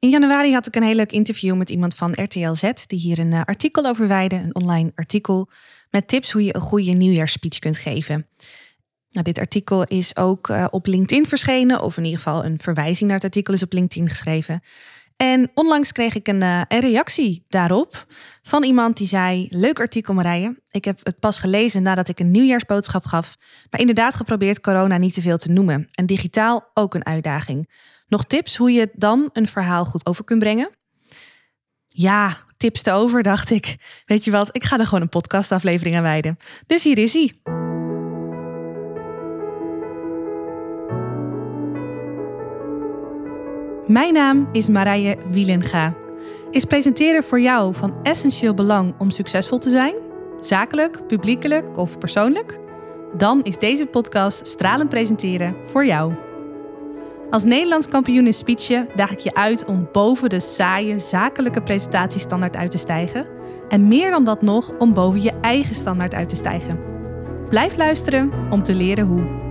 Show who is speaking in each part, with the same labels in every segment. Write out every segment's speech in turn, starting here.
Speaker 1: In januari had ik een heel leuk interview met iemand van RTL Z, die hier een eh, artikel over wijde, een online artikel, met tips hoe je een goede nieuwjaarsspeech kunt geven. Nou, dit artikel is ook uh, op LinkedIn verschenen, of in ieder geval een verwijzing naar het artikel is op LinkedIn geschreven. En onlangs kreeg ik een, uh, een, reactie daarop van iemand die zei: Leuk artikel, Marije. Ik heb het pas gelezen nadat ik een nieuwjaarsboodschap gaf, maar inderdaad geprobeerd corona niet te veel te noemen. En digitaal ook een uitdaging. Nog tips hoe je dan een verhaal goed over kunt brengen? Ja, tips te over, dacht ik. Weet je wat, ik ga er gewoon een podcastaflevering aan wijden. Dus hier is hij. Mijn naam is Marije Wielenga. Is presenteren voor jou van essentieel belang om succesvol te zijn? Zakelijk, publiekelijk of persoonlijk? Dan is deze podcast Stralen Presenteren voor jou. Als Nederlands kampioen in speechen daag ik je uit om boven de saaie zakelijke presentatiestandaard uit te stijgen. En meer dan dat nog, om boven je eigen standaard uit te stijgen. Blijf luisteren om te leren hoe.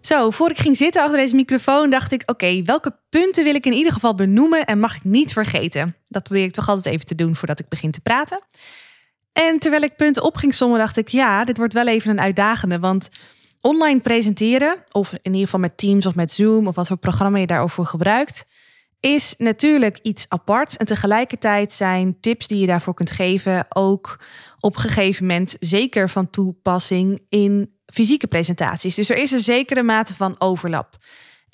Speaker 1: Zo, voor ik ging zitten achter deze microfoon, dacht ik: oké, welke punten wil ik in ieder geval benoemen en mag ik niet vergeten? Dat probeer ik toch altijd even te doen voordat ik begin te praten. En terwijl ik punten op ging sommen, dacht ik: ja, dit wordt wel even een uitdagende. Want online presenteren, of in ieder geval met Teams of met Zoom, of wat voor programma je daarover gebruikt, is natuurlijk iets apart. En tegelijkertijd zijn tips die je daarvoor kunt geven ook op een gegeven moment zeker van toepassing in fysieke presentaties. Dus er is een zekere mate van overlap.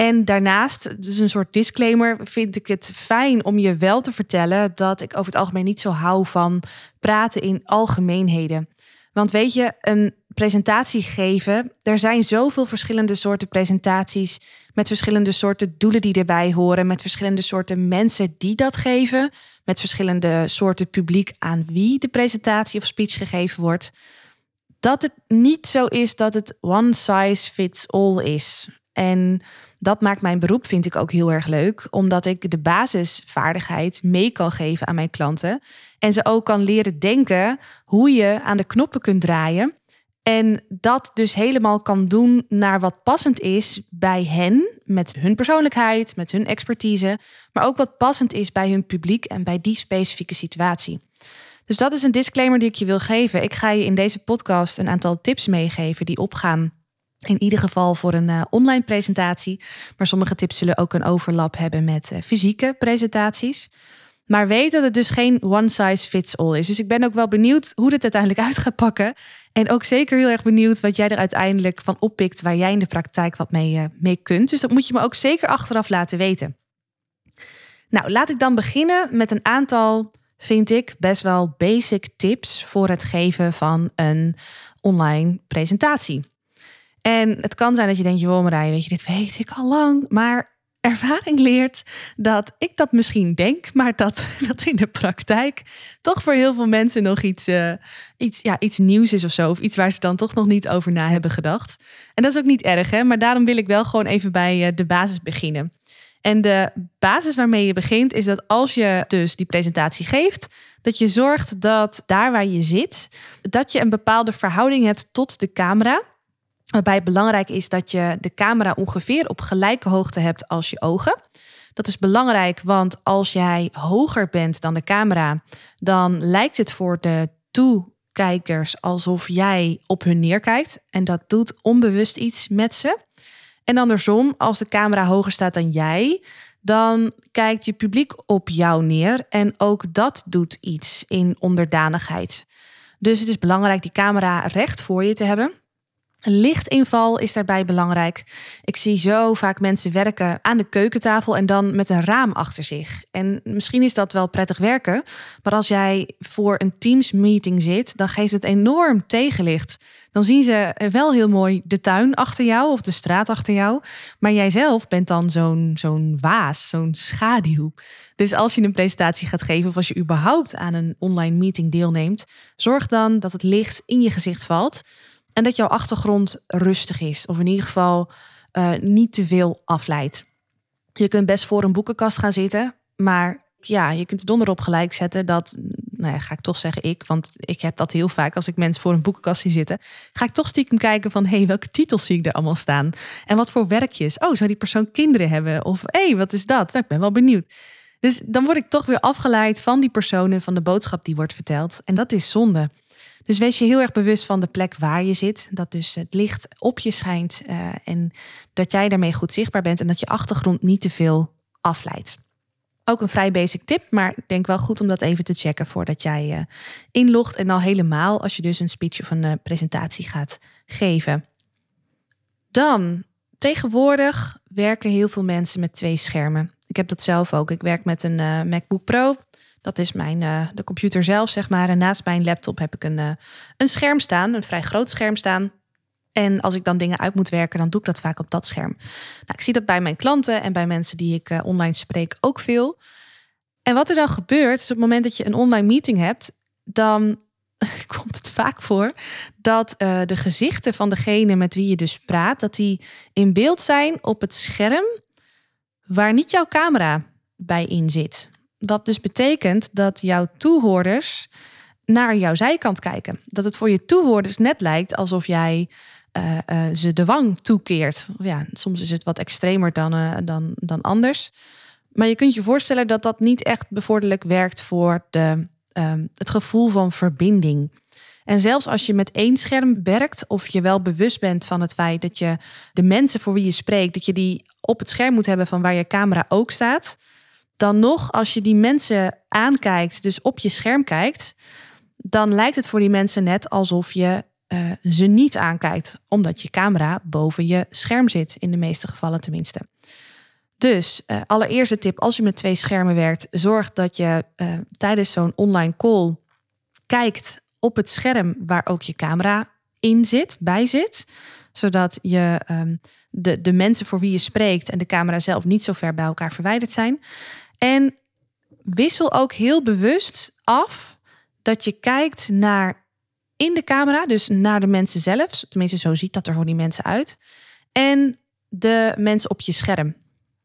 Speaker 1: En daarnaast, dus een soort disclaimer, vind ik het fijn om je wel te vertellen dat ik over het algemeen niet zo hou van praten in algemeenheden. Want weet je, een presentatie geven, er zijn zoveel verschillende soorten presentaties met verschillende soorten doelen die erbij horen, met verschillende soorten mensen die dat geven, met verschillende soorten publiek aan wie de presentatie of speech gegeven wordt dat het niet zo is dat het one size fits all is. En dat maakt mijn beroep, vind ik ook heel erg leuk, omdat ik de basisvaardigheid mee kan geven aan mijn klanten. En ze ook kan leren denken hoe je aan de knoppen kunt draaien. En dat dus helemaal kan doen naar wat passend is bij hen, met hun persoonlijkheid, met hun expertise, maar ook wat passend is bij hun publiek en bij die specifieke situatie. Dus dat is een disclaimer die ik je wil geven. Ik ga je in deze podcast een aantal tips meegeven die opgaan. In ieder geval voor een uh, online presentatie. Maar sommige tips zullen ook een overlap hebben met uh, fysieke presentaties. Maar weet dat het dus geen one size fits all is. Dus ik ben ook wel benieuwd hoe dit uiteindelijk uit gaat pakken. En ook zeker heel erg benieuwd wat jij er uiteindelijk van oppikt. Waar jij in de praktijk wat mee, uh, mee kunt. Dus dat moet je me ook zeker achteraf laten weten. Nou, laat ik dan beginnen met een aantal vind ik best wel basic tips voor het geven van een online presentatie. En het kan zijn dat je denkt, joh Marije, weet je, dit weet ik al lang. Maar ervaring leert dat ik dat misschien denk, maar dat dat in de praktijk toch voor heel veel mensen nog iets, uh, iets, ja, iets nieuws is of zo. Of iets waar ze dan toch nog niet over na hebben gedacht. En dat is ook niet erg, hè? maar daarom wil ik wel gewoon even bij uh, de basis beginnen. En de basis waarmee je begint is dat als je dus die presentatie geeft, dat je zorgt dat daar waar je zit, dat je een bepaalde verhouding hebt tot de camera. Waarbij belangrijk is dat je de camera ongeveer op gelijke hoogte hebt als je ogen. Dat is belangrijk, want als jij hoger bent dan de camera, dan lijkt het voor de toekijkers alsof jij op hun neerkijkt. En dat doet onbewust iets met ze. En andersom, als de camera hoger staat dan jij, dan kijkt je publiek op jou neer. En ook dat doet iets in onderdanigheid. Dus het is belangrijk die camera recht voor je te hebben. Lichtinval is daarbij belangrijk. Ik zie zo vaak mensen werken aan de keukentafel en dan met een raam achter zich. En misschien is dat wel prettig werken, maar als jij voor een Teams meeting zit, dan geeft het enorm tegenlicht. Dan zien ze wel heel mooi de tuin achter jou of de straat achter jou, maar jijzelf bent dan zo'n zo'n waas, zo'n schaduw. Dus als je een presentatie gaat geven of als je überhaupt aan een online meeting deelneemt, zorg dan dat het licht in je gezicht valt en dat jouw achtergrond rustig is. Of in ieder geval uh, niet te veel afleidt. Je kunt best voor een boekenkast gaan zitten. Maar ja, je kunt donder op gelijk zetten dat nou ja, ga ik toch zeggen ik, want ik heb dat heel vaak als ik mensen voor een boekenkast zie zitten, ga ik toch stiekem kijken van, hé, hey, welke titels zie ik er allemaal staan? En wat voor werkjes? Oh, zou die persoon kinderen hebben? Of, hé, hey, wat is dat? Nou, ik ben wel benieuwd. Dus dan word ik toch weer afgeleid van die personen, van de boodschap die wordt verteld. En dat is zonde. Dus wees je heel erg bewust van de plek waar je zit. Dat dus het licht op je schijnt uh, en dat jij daarmee goed zichtbaar bent en dat je achtergrond niet te veel afleidt. Ook een vrij basic tip, maar ik denk wel goed om dat even te checken voordat jij uh, inlogt. En al helemaal als je dus een speech of een uh, presentatie gaat geven. Dan, tegenwoordig werken heel veel mensen met twee schermen. Ik heb dat zelf ook. Ik werk met een MacBook Pro. Dat is mijn, de computer zelf, zeg maar. En naast mijn laptop heb ik een, een scherm staan, een vrij groot scherm staan. En als ik dan dingen uit moet werken, dan doe ik dat vaak op dat scherm. Nou, ik zie dat bij mijn klanten en bij mensen die ik uh, online spreek ook veel. En wat er dan gebeurt, is op het moment dat je een online meeting hebt, dan komt het vaak voor dat de gezichten van degene met wie je dus praat, dat die in beeld zijn op het scherm waar niet jouw camera bij in zit. Dat dus betekent dat jouw toehoorders naar jouw zijkant kijken. Dat het voor je toehoorders net lijkt alsof jij uh, uh, ze de wang toekeert. Ja, soms is het wat extremer dan, uh, dan, dan anders. Maar je kunt je voorstellen dat dat niet echt bevorderlijk werkt voor de, ehm, het gevoel van verbinding. En zelfs als je met één scherm werkt, of je wel bewust bent van het feit dat je de mensen voor wie je spreekt, dat je die op het scherm moet hebben van waar je camera ook staat, dan nog als je die mensen aankijkt, dus op je scherm kijkt, dan lijkt het voor die mensen net alsof je uh, ze niet aankijkt, omdat je camera boven je scherm zit, in de meeste gevallen tenminste. Dus uh, allereerste tip, als je met twee schermen werkt, zorg dat je uh, tijdens zo'n online call kijkt op het scherm waar ook je camera in zit, bij zit, zodat je um, de, de mensen voor wie je spreekt en de camera zelf niet zo ver bij elkaar verwijderd zijn. En wissel ook heel bewust af dat je kijkt naar in de camera, dus naar de mensen zelf. Tenminste, zo ziet dat er voor die mensen uit. En de mensen op je scherm.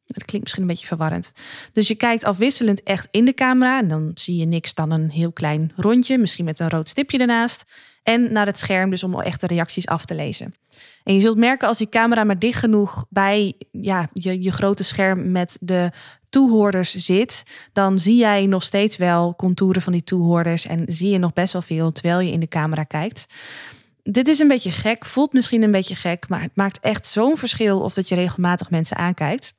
Speaker 1: Dat klinkt misschien een beetje verwarrend. Dus je kijkt afwisselend echt in de camera. En dan zie je niks dan een heel klein rondje. Misschien met een rood stipje ernaast. En naar het scherm, dus om echt de reacties af te lezen. En je zult merken als die camera maar dicht genoeg bij ja, je, je grote scherm met de toehoorders zit, dan zie jij nog steeds wel contouren van die toehoorders en zie je nog best wel veel terwijl je in de camera kijkt. Dit is een beetje gek, voelt misschien een beetje gek, maar het maakt echt zo'n verschil of dat je regelmatig mensen aankijkt.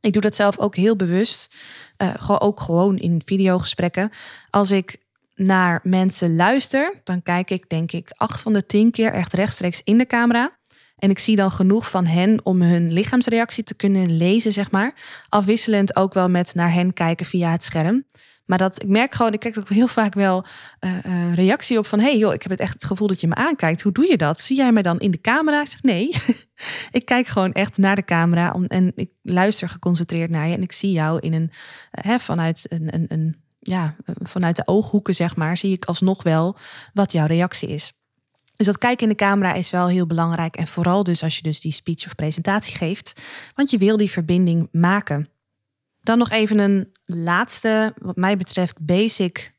Speaker 1: Ik doe dat zelf ook heel bewust, uh, ook gewoon in videogesprekken. Als ik naar mensen luister, dan kijk ik denk ik acht van de tien keer echt rechtstreeks in de camera. En ik zie dan genoeg van hen om hun lichaamsreactie te kunnen lezen, zeg maar. Afwisselend ook wel met naar hen kijken via het scherm. Maar dat ik merk gewoon, ik krijg ook heel vaak wel uh, reactie op van: hey joh, ik heb het echt het gevoel dat je me aankijkt. Hoe doe je dat? Zie jij mij dan in de camera? Ik zeg nee. ik kijk gewoon echt naar de camera en ik luister geconcentreerd naar je en ik zie jou in een, uh, hè, vanuit een, een, een, ja, vanuit de ooghoeken zeg maar, zie ik alsnog wel wat jouw reactie is. Dus dat kijken in de camera is wel heel belangrijk. En vooral dus als je dus die speech of presentatie geeft. Want je wil die verbinding maken. Dan nog even een laatste, wat mij betreft, basic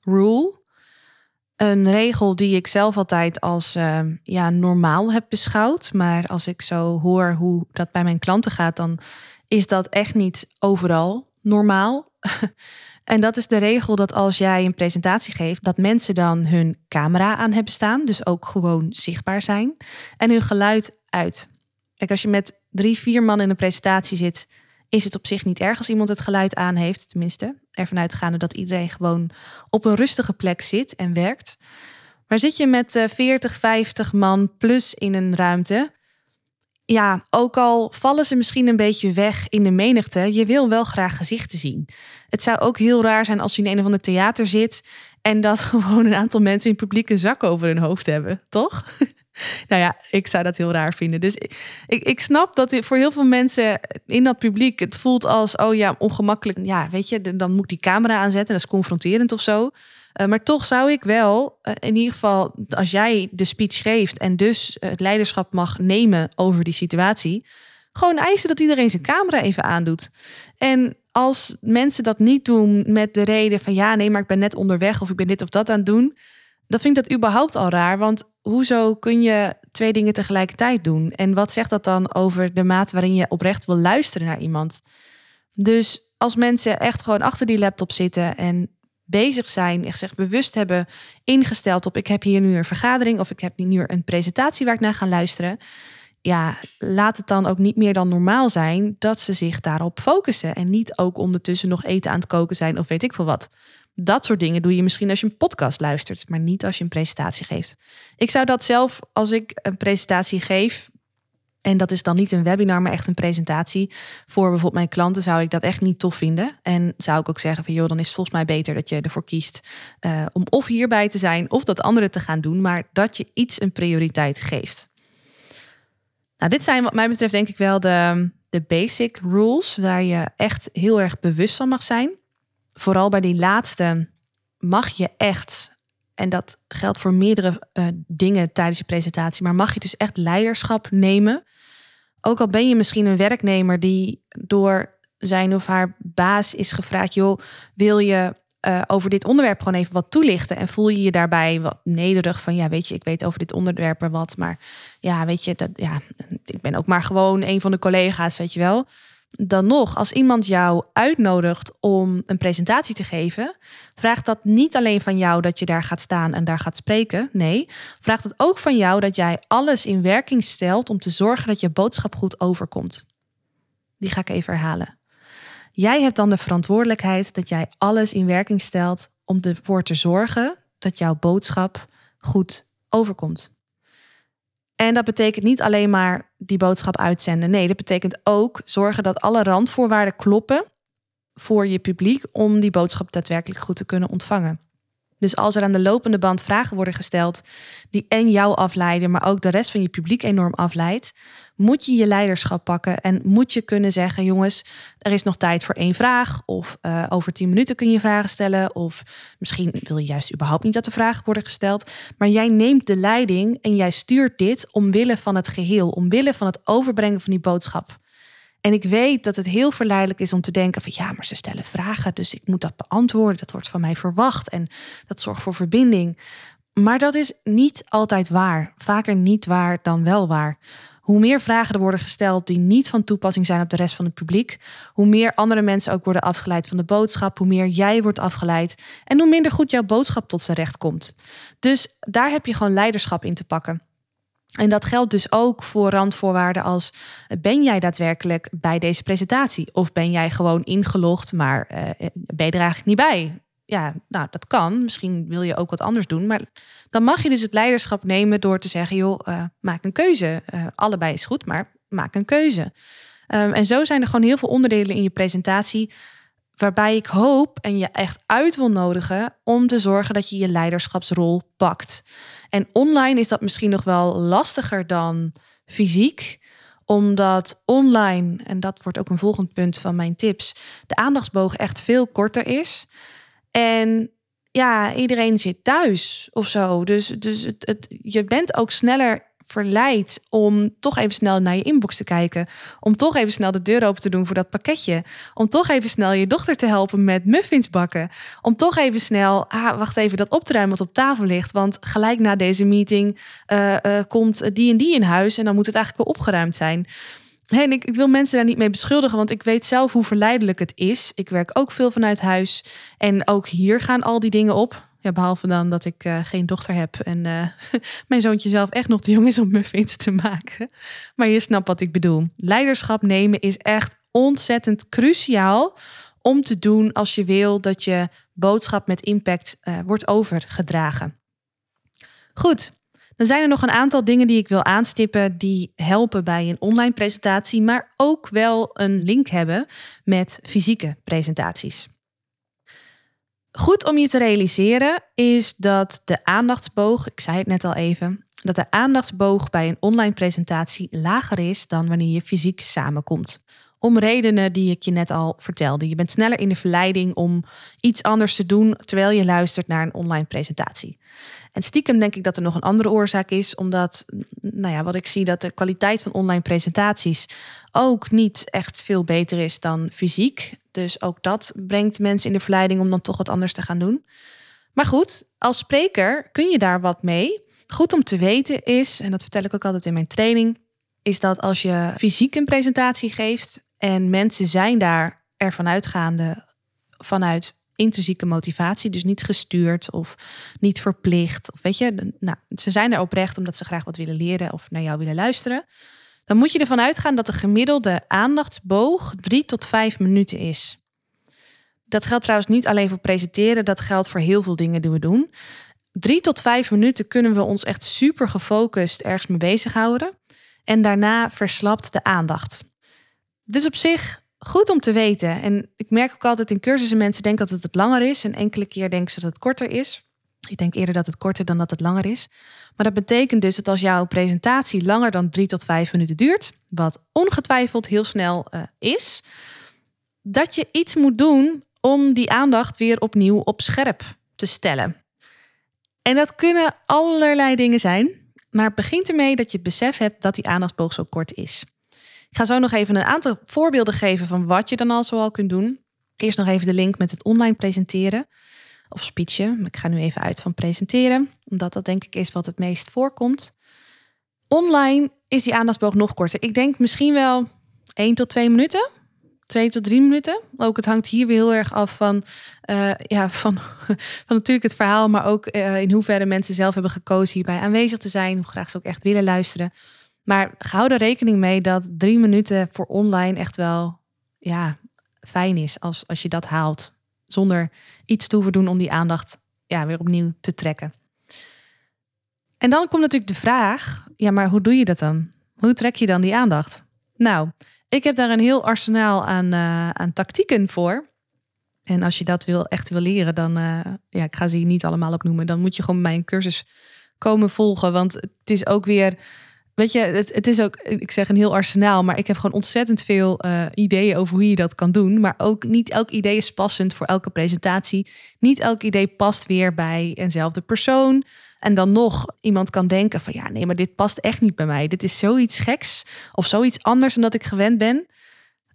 Speaker 1: rule. Een regel die ik zelf altijd als uh, ja, normaal heb beschouwd. Maar als ik zo hoor hoe dat bij mijn klanten gaat, dan is dat echt niet overal normaal. En dat is de regel dat als jij een presentatie geeft, dat mensen dan hun camera aan hebben staan, dus ook gewoon zichtbaar zijn, en hun geluid uit. Kijk, als je met drie, vier man in een presentatie zit, is het op zich niet erg als iemand het geluid aan heeft, tenminste. Ervan uitgaande dat iedereen gewoon op een rustige plek zit en werkt. Maar zit je met 40, eh, 50 man plus in een ruimte, ja, ook al vallen ze misschien een beetje weg in de menigte, je wil wel graag gezichten zien. Het zou ook heel raar zijn als je in een of ander theater zit en dat gewoon een aantal mensen in publiek een zak over hun hoofd hebben, toch? nou ja, ik zou dat heel raar vinden. Dus ik, ik snap dat voor heel veel mensen in dat publiek het voelt als, oh ja, ongemakkelijk. Ja, weet je, dan moet die camera aanzetten, dat is confronterend of zo. Uh, maar toch zou ik wel, uh, in ieder geval als jij de speech geeft en dus het leiderschap mag nemen over die situatie, gewoon eisen dat iedereen zijn camera even aandoet. En als mensen dat niet doen met de reden van ja, nee, maar ik ben net onderweg of ik ben dit of dat aan het doen, dan vind ik dat überhaupt al raar. Want hoezo kun je twee dingen tegelijkertijd doen? En wat zegt dat dan over de mate waarin je oprecht wil luisteren naar iemand? Dus als mensen echt gewoon achter die laptop zitten en bezig zijn, echt zich bewust hebben ingesteld op ik heb hier nu een vergadering of ik heb nu een presentatie waar ik naar ga luisteren. Ja, laat het dan ook niet meer dan normaal zijn dat ze zich daarop focussen en niet ook ondertussen nog eten aan het koken zijn of weet ik veel wat. Dat soort dingen doe je misschien als je een podcast luistert, maar niet als je een presentatie geeft. Ik zou dat zelf, als ik een presentatie geef, en dat is dan niet een webinar, maar echt een presentatie. Voor bijvoorbeeld mijn klanten zou ik dat echt niet tof vinden. En zou ik ook zeggen van joh, dan is het volgens mij beter dat je ervoor kiest uh, om of hierbij te zijn of dat andere te gaan doen. Maar dat je iets een prioriteit geeft. Nou, dit zijn wat mij betreft denk ik wel de, de basic rules waar je echt heel erg bewust van mag zijn. Vooral bij die laatste mag je echt en dat geldt voor meerdere uh, dingen tijdens je presentatie, maar mag je dus echt leiderschap nemen. Ook al ben je misschien een werknemer die door zijn of haar baas is gevraagd: joh, wil je uh, over dit onderwerp gewoon even wat toelichten? En voel je je daarbij wat nederig van: ja, weet je, ik weet over dit onderwerp er wat, maar ja, weet je, dat, ja, ik ben ook maar gewoon een van de collega's, weet je wel dan nog, als iemand jou uitnodigt om een presentatie te geven, vraagt dat niet alleen van jou dat je daar gaat staan en daar gaat spreken. Nee, vraagt het ook van jou dat jij alles in werking stelt om te zorgen dat je boodschap goed overkomt. Die ga ik even herhalen. Jij hebt dan de verantwoordelijkheid dat jij alles in werking stelt om ervoor te zorgen dat jouw boodschap goed overkomt. En dat betekent niet alleen maar die boodschap uitzenden. Nee, dat betekent ook zorgen dat alle randvoorwaarden kloppen voor je publiek om die boodschap daadwerkelijk goed te kunnen ontvangen. Dus als er aan de lopende band vragen worden gesteld die en jou afleiden, maar ook de rest van je publiek enorm afleidt, moet je je leiderschap pakken en moet je kunnen zeggen: jongens, er is nog tijd voor één vraag. Of uh, over tien minuten kun je vragen stellen. Of misschien wil je juist überhaupt niet dat de vragen worden gesteld. Maar jij neemt de leiding en jij stuurt dit omwille van het geheel, omwille van het overbrengen van die boodschap. En ik weet dat het heel verleidelijk is om te denken van ja, maar ze stellen vragen, dus ik moet dat beantwoorden. Dat wordt van mij verwacht en dat zorgt voor verbinding. Maar dat is niet altijd waar. Vaker niet waar dan wel waar. Hoe meer vragen er worden gesteld die niet van toepassing zijn op de rest van het publiek, hoe meer andere mensen ook worden afgeleid van de boodschap, hoe meer jij wordt afgeleid en hoe minder goed jouw boodschap tot zijn recht komt. Dus daar heb je gewoon leiderschap in te pakken. En dat geldt dus ook voor randvoorwaarden als ben jij daadwerkelijk bij deze presentatie? Of ben jij gewoon ingelogd, maar uh, ben je niet bij? Ja, nou dat kan. Misschien wil je ook wat anders doen. Maar dan mag je dus het leiderschap nemen door te zeggen, joh, uh, maak een keuze. Uh, allebei is goed, maar maak een keuze. Um, en zo zijn er gewoon heel veel onderdelen in je presentatie waarbij ik hoop en je echt uit wil nodigen om te zorgen dat je je leiderschapsrol pakt. En online is dat misschien nog wel lastiger dan fysiek, omdat online, en dat wordt ook een volgend punt van mijn tips, de aandachtsboog echt veel korter is. En ja, iedereen zit thuis of zo. Dus, dus het, het, je bent ook sneller verleid om toch even snel naar je inbox te kijken. Om toch even snel de deur open te doen voor dat pakketje. Om toch even snel je dochter te helpen met muffins bakken. Om toch even snel, ah, wacht even, dat op te ruimen wat op tafel ligt. Want gelijk na deze meeting uh, uh, komt die en die in huis. En dan moet het eigenlijk wel opgeruimd zijn. En ik, wil mensen daar niet mee beschuldigen, want ik weet zelf hoe verleidelijk het is. Ik werk ook veel vanuit huis. En ook hier gaan al die dingen op. Behalve dan dat ik uh, geen dochter heb en uh, mijn zoontje zelf echt nog te jong is om muffins te maken. Maar je snapt wat ik bedoel. Leiderschap nemen is echt ontzettend cruciaal om te doen als je wil dat je boodschap met impact uh, wordt overgedragen. Goed, dan zijn er nog een aantal dingen die ik wil aanstippen die helpen bij een online presentatie, maar ook wel een link hebben met fysieke presentaties. Goed om je te realiseren is dat de aandachtsboog, ik zei het net al even, dat de aandachtsboog bij een online presentatie lager is dan wanneer je fysiek samenkomt. Om redenen die ik je net al vertelde. Je bent sneller in de verleiding om iets anders te doen terwijl je luistert naar een online presentatie. En stiekem denk ik dat er nog een andere oorzaak is, omdat, nou ja, wat ik zie, dat de kwaliteit van online presentaties ook niet echt veel beter is dan fysiek. Dus ook dat brengt mensen in de verleiding om dan toch wat anders te gaan doen. Maar goed, als spreker kun je daar wat mee. Goed om te weten is, en dat vertel ik ook altijd in mijn training, is dat als je fysiek een presentatie geeft en mensen zijn daar ervan uitgaande vanuit intrinsieke motivatie, dus niet gestuurd of niet verplicht, of weet je, nou, ze zijn er oprecht omdat ze graag wat willen leren of naar jou willen luisteren, dan moet je ervan uitgaan dat de gemiddelde aandachtsboog drie tot vijf minuten is. Dat geldt trouwens niet alleen voor presenteren, dat geldt voor heel veel dingen die we doen. Drie tot vijf minuten kunnen we ons echt super gefocust ergens mee bezighouden. En daarna verslapt de aandacht. Dus op zich goed om te weten. En ik merk ook altijd in cursussen mensen denken dat het langer is. En enkele keer denken ze dat het korter is. Ik denk eerder dat het korter dan dat het langer is. Maar dat betekent dus dat als jouw presentatie langer dan drie tot vijf minuten duurt, wat ongetwijfeld heel snel uh, is, dat je iets moet doen om die aandacht weer opnieuw op scherp te stellen. En dat kunnen allerlei dingen zijn, maar het begint ermee dat je het besef hebt dat die aandachtsboog zo kort is. Ik ga zo nog even een aantal voorbeelden geven van wat je dan al zoal kunt doen. Eerst nog even de link met het online presenteren of speechen. Ik ga nu even uit van presenteren, omdat dat denk ik is wat het meest voorkomt. Online is die aandachtsboog nog korter. Ik denk misschien wel 1 tot 2 minuten twee tot drie minuten. Ook het hangt hier weer heel erg af van, uh, ja, van, van natuurlijk het verhaal, maar ook uh, in hoeverre mensen zelf hebben gekozen hierbij aanwezig te zijn, hoe graag ze ook echt willen luisteren. Maar hou er rekening mee dat drie minuten voor online echt wel ja, fijn is als, als je dat haalt. Zonder iets te hoeven doen om die aandacht ja, weer opnieuw te trekken. En dan komt natuurlijk de vraag: ja, maar hoe doe je dat dan? Hoe trek je dan die aandacht? Nou, ik heb daar een heel arsenaal aan, uh, aan tactieken voor. En als je dat wil, echt wil leren, dan, uh, ja, ik ga ze hier niet allemaal opnoemen. Dan moet je gewoon mijn cursus komen volgen. Want het is ook weer, weet je, het, is ook, ik zeg een heel arsenaal, maar ik heb gewoon ontzettend veel uh, ideeën over hoe je dat kan doen. Maar ook niet elk idee is passend voor elke presentatie. Niet elk idee past weer bij eenzelfde persoon. En dan nog iemand kan denken van ja, nee, maar dit past echt niet bij mij. Dit is zoiets geks of zoiets anders dan dat ik gewend ben.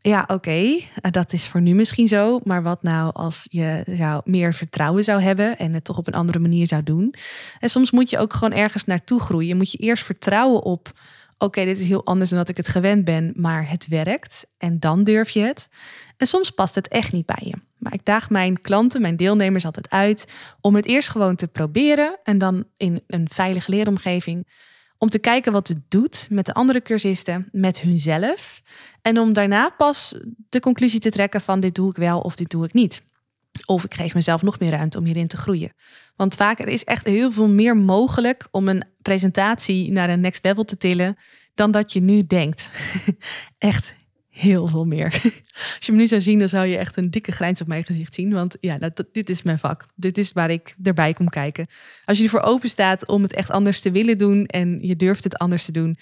Speaker 1: Ja, oké, okay, dat is voor nu misschien zo. Maar wat nou als je zou meer vertrouwen zou hebben en het toch op een andere manier zou doen? En soms moet je ook gewoon ergens naartoe groeien. Moet je eerst vertrouwen op, oké, dit is heel anders dan dat ik het gewend ben, maar het werkt. En dan durf je het. En soms past het echt niet bij je. Maar ik daag mijn klanten, mijn deelnemers altijd uit om het eerst gewoon te proberen en dan in een veilige leeromgeving om te kijken wat het doet met de andere cursisten, met hunzelf. En om daarna pas de conclusie te trekken van dit doe ik wel of dit doe ik niet. Of ik geef mezelf nog meer ruimte om hierin te groeien. Want vaak er is echt heel veel meer mogelijk om een presentatie naar een next level te tillen dan dat je nu denkt. echt heel veel meer. Als je me nu zou zien, dan zou je echt een dikke grijns op mijn gezicht zien. Want ja, dit is mijn vak. Dit is waar ik erbij kom kijken. Als je ervoor open staat om het echt anders te willen doen en je durft het anders te doen,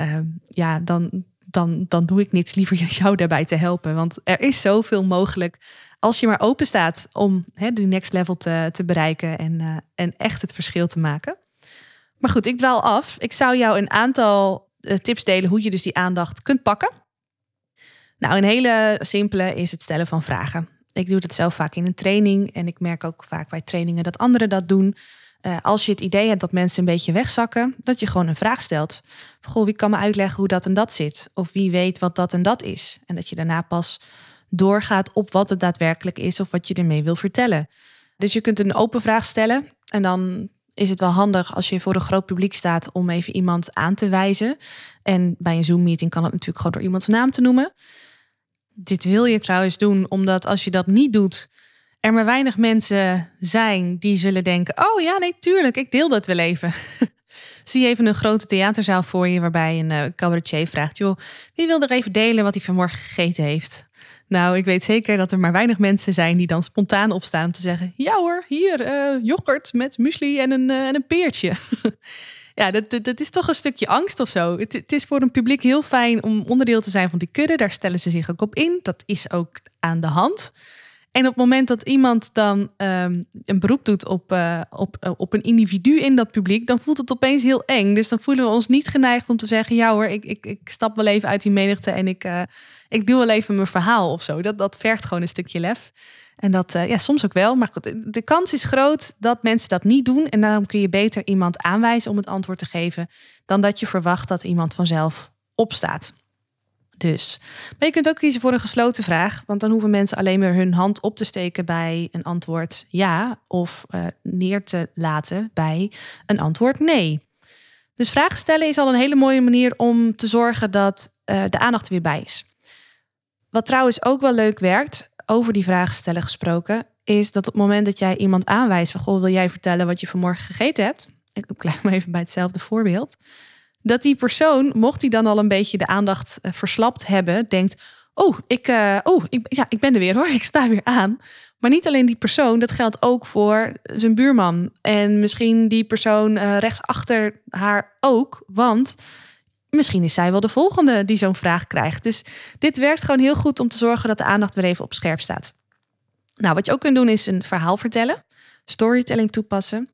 Speaker 1: uh, ja, dan, dan, dan doe ik niets liever jou daarbij te helpen. Want er is zoveel mogelijk als je maar open staat om hè, die next level te, te bereiken en, uh, en echt het verschil te maken. Maar goed, ik dwaal af. Ik zou jou een aantal uh, tips delen hoe je dus die aandacht kunt pakken. Nou, een hele simpele is het stellen van vragen. Ik doe dat zelf vaak in een training en ik merk ook vaak bij trainingen dat anderen dat doen. Uh, als je het idee hebt dat mensen een beetje wegzakken, dat je gewoon een vraag stelt. Goh, wie kan me uitleggen hoe dat en dat zit? Of wie weet wat dat en dat is? En dat je daarna pas doorgaat op wat het daadwerkelijk is of wat je ermee wil vertellen. Dus je kunt een open vraag stellen en dan is het wel handig als je voor een groot publiek staat om even iemand aan te wijzen. En bij een Zoom-meeting kan het natuurlijk gewoon door iemands naam te noemen. Dit wil je trouwens doen omdat als je dat niet doet, er maar weinig mensen zijn die zullen denken: Oh ja, nee, tuurlijk, ik deel dat wel even. Zie even een grote theaterzaal voor je waarbij een uh, cabaretier vraagt: Joh, wie wil er even delen wat hij vanmorgen gegeten heeft? Nou, ik weet zeker dat er maar weinig mensen zijn die dan spontaan opstaan om te zeggen: Ja hoor, hier, uh, yoghurt met muesli en een, uh, en een peertje. ja, dat, dat, is toch een stukje angst of zo. Het, het, is voor een publiek heel fijn om onderdeel te zijn van die kudde. Daar stellen ze zich ook op in. Dat is ook aan de hand. En op het moment dat iemand dan ehm, een beroep doet op, uh, op, op een individu in dat publiek, dan voelt het opeens heel eng. Dus dan voelen we ons niet geneigd om te zeggen: ja hoor, ik, ik, ik stap wel even uit die menigte en ik, uh, ik doe wel even mijn verhaal of zo. Dat, dat vergt gewoon een stukje lef. En dat, uh, ja, soms ook wel. Maar de kans is groot dat mensen dat niet doen. En daarom kun je beter iemand aanwijzen om het antwoord te geven, dan dat je verwacht dat iemand vanzelf opstaat. Dus. Maar je kunt ook kiezen voor een gesloten vraag, want dan hoeven mensen alleen maar hun hand op te steken bij een antwoord ja of uh, neer te laten bij een antwoord nee. Dus vragen stellen is al een hele mooie manier om te zorgen dat uh, de aandacht er weer bij is. Wat trouwens ook wel leuk werkt, over die vragen stellen gesproken, is dat op het moment dat jij iemand aanwijst van goh, wil jij vertellen wat je vanmorgen gegeten hebt? Ik blijf maar even bij hetzelfde voorbeeld dat die persoon, mocht hij dan al een beetje de aandacht uh, verslapt hebben, denkt: Oh, ik, uh, oh ik, ja, ik ben er weer hoor, ik sta weer aan. Maar niet alleen die persoon, dat geldt ook voor zijn buurman. En misschien die persoon uh, rechts achter haar ook, want misschien is zij wel de volgende die zo'n vraag krijgt. Dus dit werkt gewoon heel goed om te zorgen dat de aandacht weer even op scherp staat. Nou, wat je ook kunt doen is een verhaal vertellen, storytelling toepassen.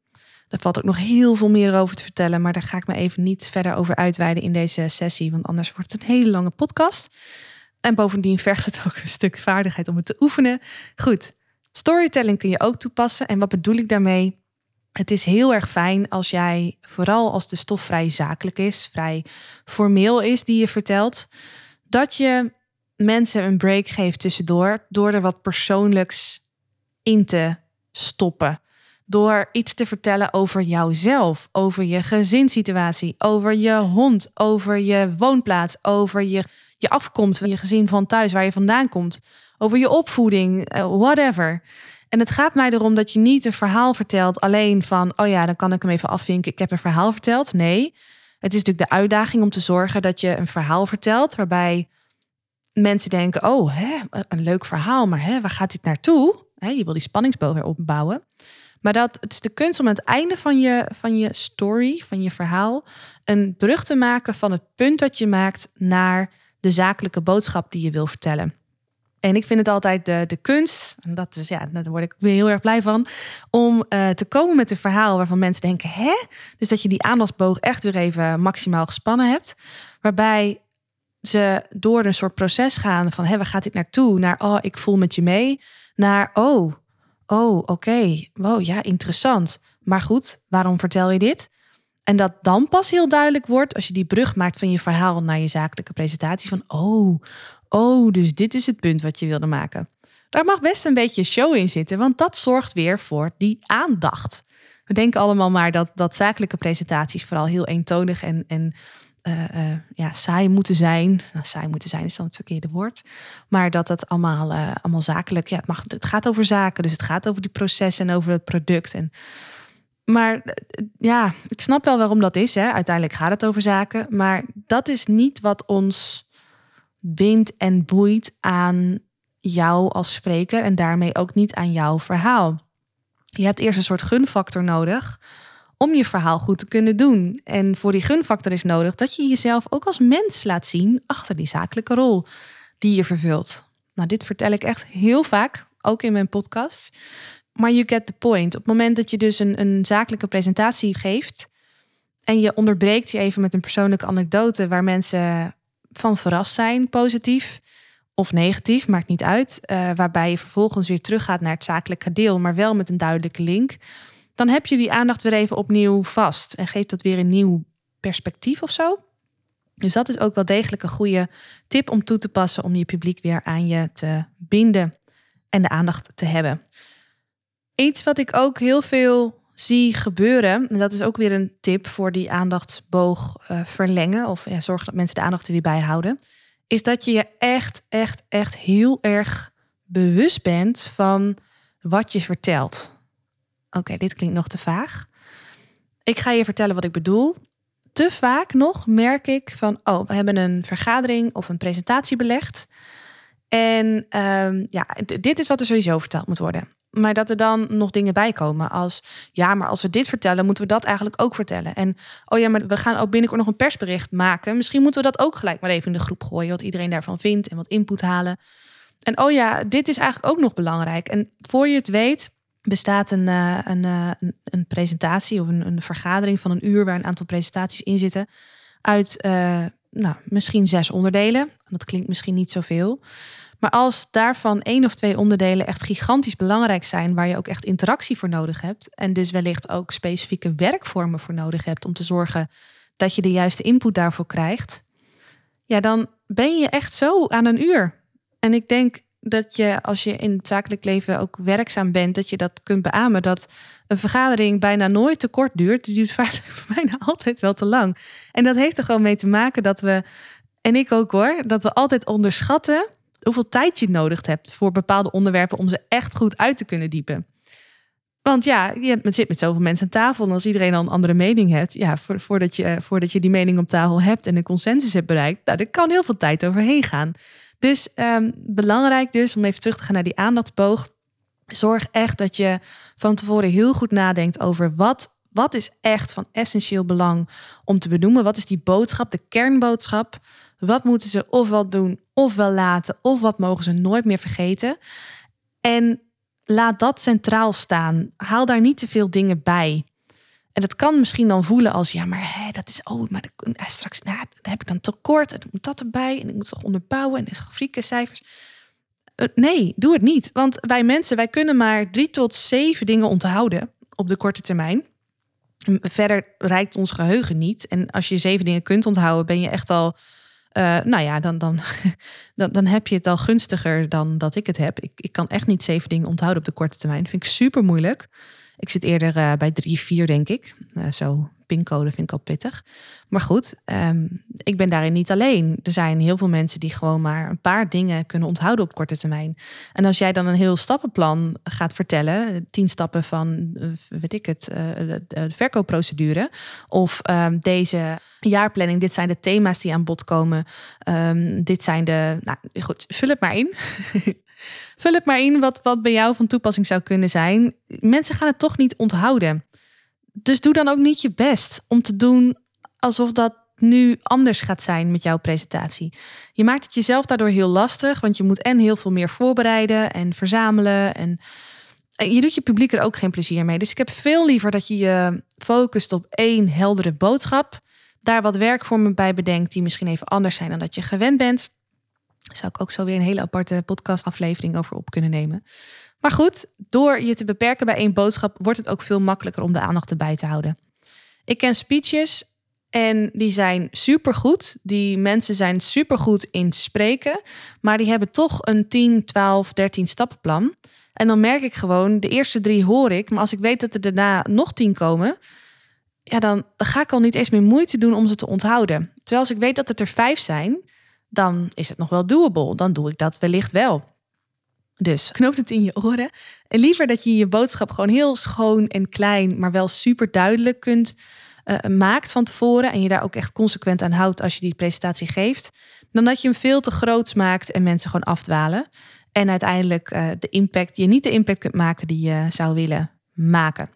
Speaker 1: Er valt ook nog heel veel meer over te vertellen, maar daar ga ik me even niet verder over uitweiden in deze sessie, want anders wordt het een hele lange podcast. En bovendien vergt het ook een stuk vaardigheid om het te oefenen. Goed, storytelling kun je ook toepassen. En wat bedoel ik daarmee? Het is heel erg fijn als jij, vooral als de stof vrij zakelijk is, vrij formeel is die je vertelt, dat je mensen een break geeft tussendoor door er wat persoonlijks in te stoppen door iets te vertellen over jouzelf, over je gezinssituatie, over je hond, over je woonplaats, over je, je afkomst, je gezin van thuis waar je vandaan komt, over je opvoeding, eh, whatever. En het gaat mij erom dat je niet een verhaal vertelt alleen van, oh ja, dan kan ik hem even afvinken, ik heb een verhaal verteld. Nee, het is natuurlijk de uitdaging om te zorgen dat je een verhaal vertelt waarbij mensen denken, oh, hè, een leuk verhaal, maar hè, waar gaat dit naartoe? je wil die spanningsboog weer opbouwen. Maar dat, het is de kunst om aan het einde van je, van je story, van je verhaal, een brug te maken van het punt dat je maakt naar de zakelijke boodschap die je wil vertellen. En ik vind het altijd de, de kunst, en dat is, ja, daar word ik weer heel erg blij van, om uh, te komen met een verhaal waarvan mensen denken, hè? Dus dat je die aandachtsboog echt weer even maximaal gespannen hebt. Waarbij ze door een soort proces gaan van, hé, waar gaat dit naartoe? Naar, oh, ik voel met je mee. Naar, oh, Oh, oké. Okay. Wow, ja, interessant. Maar goed, waarom vertel je dit? En dat dan pas heel duidelijk wordt als je die brug maakt van je verhaal naar je zakelijke presentatie. Van oh, oh, dus dit is het punt wat je wilde maken. Daar mag best een beetje show in zitten, want dat zorgt weer voor die aandacht. We denken allemaal maar dat, dat zakelijke presentaties vooral heel eentonig en, en uh, ja, saai moeten zijn. Nou, saai moeten zijn is dan het verkeerde woord. Maar dat het allemaal, uh, allemaal zakelijk, ja, het, mag, het gaat over zaken. Dus het gaat over die processen en over het product. En, maar ja, ik snap wel waarom dat is. Hè. Uiteindelijk gaat het over zaken. Maar dat is niet wat ons bindt en boeit aan jou als spreker. En daarmee ook niet aan jouw verhaal. Je hebt eerst een soort gunfactor nodig om je verhaal goed te kunnen doen. En voor die gunfactor is nodig dat je jezelf ook als mens laat zien achter die zakelijke rol die je vervult. Nou, dit vertel ik echt heel vaak, ook in mijn podcast. Maar you get the point. Op het moment dat je dus een, een zakelijke presentatie geeft en je onderbreekt je even met een persoonlijke anekdote waar mensen van verrast zijn, positief of negatief, maakt niet uit. Uh, waarbij je vervolgens weer teruggaat naar het zakelijke deel, maar wel met een duidelijke link dan heb je die aandacht weer even opnieuw vast en geeft dat weer een nieuw perspectief of zo. Dus dat is ook wel degelijk een goede tip om toe te passen om je publiek weer aan je te binden en de aandacht te hebben. Iets wat ik ook heel veel zie gebeuren, en dat is ook weer een tip voor die aandachtsboog uh, verlengen of ja, zorgen dat mensen de aandacht er weer bij houden, is dat je je echt, echt, echt heel erg bewust bent van wat je vertelt. Oké, dit klinkt nog te vaag. Ik ga je vertellen wat ik bedoel. Te vaak nog merk ik van, oh, we hebben een vergadering of een presentatie belegd. En um, ja, dit is wat er sowieso verteld moet worden. Maar dat er dan nog dingen bij komen als, ja, maar als we dit vertellen, moeten we dat eigenlijk ook vertellen. En, oh ja, maar we gaan ook binnenkort nog een persbericht maken. Misschien moeten we dat ook gelijk maar even in de groep gooien, wat iedereen daarvan vindt en wat input halen. En oh ja, dit is eigenlijk ook nog belangrijk. En voor je het weet, bestaat een, uh, een, uh, een, presentatie of een, een, vergadering van een uur waar een aantal presentaties in zitten. Uit uh, nou, misschien zes onderdelen. Dat klinkt misschien niet zoveel. Maar als daarvan één of twee onderdelen echt gigantisch belangrijk zijn, waar je ook echt interactie voor nodig hebt, en dus wellicht ook specifieke werkvormen voor nodig hebt om te zorgen dat je de juiste input daarvoor krijgt, ja, dan ben je echt zo aan een uur. En ik denk dat je, als je in het zakelijk leven ook werkzaam bent, dat je dat kunt beamen. Dat een vergadering bijna nooit te kort duurt. Die duurt bijna altijd wel te lang. En dat heeft er gewoon mee te maken dat we, en ik ook hoor, dat we altijd onderschatten hoeveel tijd je nodig hebt voor bepaalde onderwerpen om ze echt goed uit te kunnen diepen. Want ja, je zit met zoveel mensen aan tafel. En als iedereen al een andere mening heeft, ja, voordat, je, voordat je die mening op tafel hebt en een consensus hebt bereikt, nou, er kan heel veel tijd overheen gaan. Dus um, belangrijk dus, om even terug te gaan naar die aandachtboog. Zorg echt dat je van tevoren heel goed nadenkt over wat, wat is echt van essentieel belang om te benoemen. Wat is die boodschap, de kernboodschap? Wat moeten ze ofwel doen, ofwel laten, of wat mogen ze nooit meer vergeten? En laat dat centraal staan. Haal daar niet te veel dingen bij. En dat kan misschien dan voelen als, ja, maar hè, dat is, oh, maar eh, straks nou, heb ik dan tekort en dan moet dat erbij en ik moet toch onderbouwen en de grafieken, cijfers. Uh, nee, doe het niet. Want wij mensen, wij kunnen maar drie tot zeven dingen onthouden op de korte termijn. Verder reikt ons geheugen niet. En als je zeven dingen kunt onthouden, ben je echt al, uh, nou ja, dan, dan, dan, dan heb je het al gunstiger dan dat ik het heb. Ik, ik kan echt niet zeven dingen onthouden op de korte termijn. Dat vind ik super moeilijk. Ik zit eerder uh, bij drie, vier, denk ik. Uh, zo pincode vind ik al pittig. Maar goed, um, ik ben daarin niet alleen. Er zijn heel veel mensen die gewoon maar een paar dingen kunnen onthouden op korte termijn. En als jij dan een heel stappenplan gaat vertellen, tien stappen van, uh, weet ik het, de, de, verkoopprocedure, of um, deze jaarplanning, dit zijn de thema's die aan bod komen, um, dit zijn de, nou goed, vul het maar in. Vul het maar in wat, wat bij jou van toepassing zou kunnen zijn. Mensen gaan het toch niet onthouden. Dus doe dan ook niet je best om te doen alsof dat nu anders gaat zijn met jouw presentatie. Je maakt het jezelf daardoor heel lastig, want je moet en heel veel meer voorbereiden en verzamelen. En je doet je publiek er ook geen plezier mee. Dus ik heb veel liever dat je je focust op één heldere boodschap. Daar wat werkvormen bij bedenkt die misschien even anders zijn dan dat je gewend bent zou ik ook zo weer een hele aparte podcastaflevering over op kunnen nemen. Maar goed, door je te beperken bij één boodschap, wordt het ook veel makkelijker om de aandacht erbij te houden. Ik ken speeches en die zijn supergoed. Die mensen zijn supergoed in spreken, maar die hebben toch een 10, 12, 13 stappenplan. En dan merk ik gewoon, de eerste drie hoor ik, maar als ik weet dat er daarna nog tien komen, ja, dan ga ik al niet eens meer moeite doen om ze te onthouden. Terwijl als ik weet dat het er vijf zijn, dan is het nog wel doable. Dan doe ik dat wellicht wel. Dus knoop het in je oren. En liever dat je je boodschap gewoon heel schoon en klein, maar wel super duidelijk kunt uh, maakt van tevoren. En je daar ook echt consequent aan houdt als je die presentatie geeft. Dan dat je hem veel te groot maakt en mensen gewoon afdwalen. En uiteindelijk uh, de impact, je niet de impact kunt maken die je zou willen maken.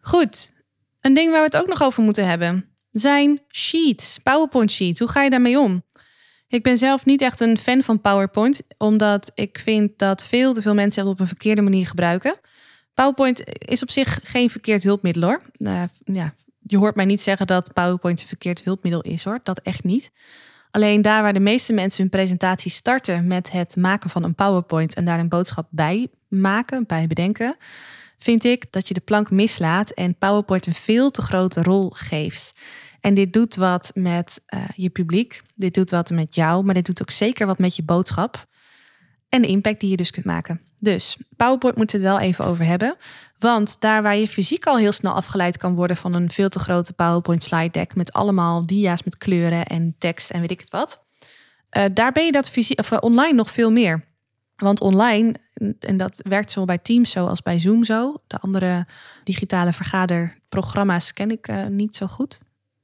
Speaker 1: Goed, een ding waar we het ook nog over moeten hebben zijn sheets, PowerPoint sheets. Hoe ga je daarmee om? Ik ben zelf niet echt een fan van PowerPoint, omdat ik vind dat veel te veel mensen het op een verkeerde manier gebruiken. PowerPoint is op zich geen verkeerd hulpmiddel hoor. Uh, ja, je hoort mij niet zeggen dat PowerPoint een verkeerd hulpmiddel is hoor. Dat echt niet. Alleen daar waar de meeste mensen hun presentatie starten met het maken van een PowerPoint en daar een boodschap bij maken, bij bedenken, vind ik dat je de plank mislaat en PowerPoint een veel te grote rol geeft. En dit doet wat met uh, je publiek. Dit doet wat met jou, maar dit doet ook zeker wat met je boodschap. En de impact die je dus kunt maken. Dus PowerPoint moeten we het wel even over hebben. Want daar waar je fysiek al heel snel afgeleid kan worden van een veel te grote PowerPoint slide deck met allemaal dia's met kleuren en tekst en weet ik het wat. Uh, daar ben je dat of, uh, online nog veel meer. Want online, en dat werkt zowel bij Teams zo als bij Zoom zo. De andere digitale vergaderprogramma's ken ik niet zo goed.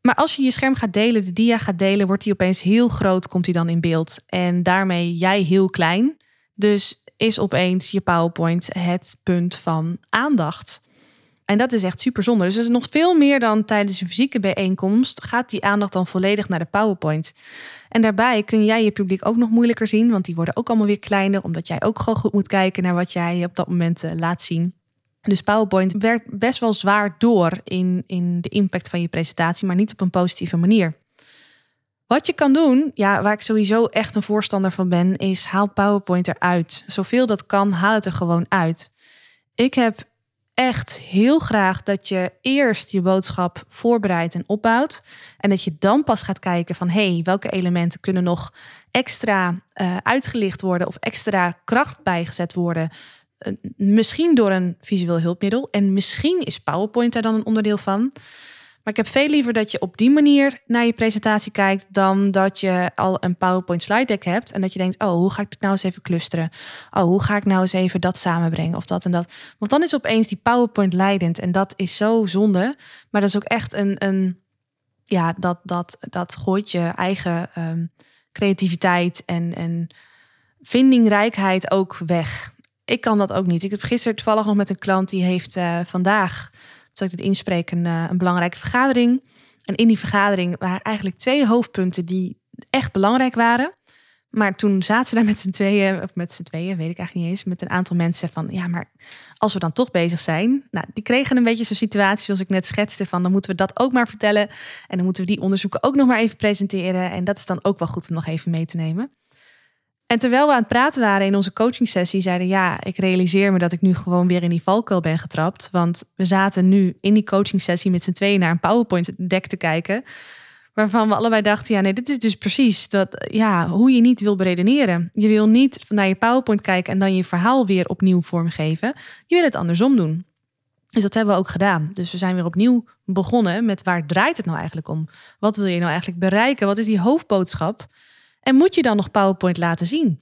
Speaker 1: Maar als je je scherm gaat delen, de dia gaat delen, wordt die opeens heel groot, komt hij dan in beeld. En daarmee jij heel klein. Dus is opeens je PowerPoint het punt van aandacht. En dat is echt super zonde. Dus is nog veel meer dan tijdens een fysieke bijeenkomst gaat die aandacht dan volledig naar de PowerPoint. En daarbij kun jij je publiek ook nog moeilijker zien, want die worden ook allemaal weer kleiner, omdat jij ook gewoon goed moet kijken naar wat jij op dat moment eh, laat zien. Dus PowerPoint werkt best wel zwaar door in, in de impact van je presentatie, maar niet op een positieve manier. Wat je kan doen, ja, waar ik sowieso echt een voorstander van ben, is haal PowerPoint eruit. Zoveel dat kan, haal het er gewoon uit. Ik heb echt heel graag dat je eerst je boodschap voorbereidt en opbouwt. En dat je dan pas gaat kijken van hé, hey, welke elementen kunnen nog extra uh, uitgelicht worden of extra kracht bijgezet worden. Misschien door een visueel hulpmiddel. En misschien is PowerPoint daar dan een onderdeel van. Maar ik heb veel liever dat je op die manier naar je presentatie kijkt dan dat je al een PowerPoint slide deck hebt en dat je denkt, oh, hoe ga ik het nou eens even clusteren? Oh, hoe ga ik nou eens even dat samenbrengen of dat en dat? Want dan is opeens die PowerPoint leidend en dat is zo zonde. Maar dat is ook echt een, een ja, dat, dat, dat gooit je eigen um, creativiteit en, en vindingrijkheid ook weg. Ik kan dat ook niet. Ik heb gisteren toevallig nog met een klant die heeft uh, vandaag zal ik dit inspreken, een, eh, een belangrijke vergadering. En in die vergadering waren eigenlijk twee hoofdpunten die echt belangrijk waren. Maar toen zaten ze daar met z'n tweeën, of met z'n tweeën, weet ik eigenlijk niet eens, met een aantal mensen van, ja, maar als we dan toch bezig zijn, nou, die kregen een beetje zo'n situatie zoals ik net schetste van, dan moeten we dat ook maar vertellen en dan moeten we die onderzoeken ook nog maar even presenteren en dat is dan ook wel goed om nog even mee te nemen. En terwijl we aan het praten waren in onze coaching sessie, zeiden ja, ik realiseer me dat ik nu gewoon weer in die valkuil ben getrapt. Want we zaten nu in die coaching sessie met z'n tweeën naar een PowerPoint deck te kijken. Waarvan we allebei dachten, ja, nee, dit is dus precies dat, ja, hoe je niet wil beredeneren. Je wil niet naar je PowerPoint kijken en dan je verhaal weer opnieuw vormgeven. Je wil het andersom doen. Dus dat hebben we ook gedaan. Dus we zijn weer opnieuw begonnen met waar draait het nou eigenlijk om? Wat wil je nou eigenlijk bereiken? Wat is die hoofdboodschap? En moet je dan nog PowerPoint laten zien?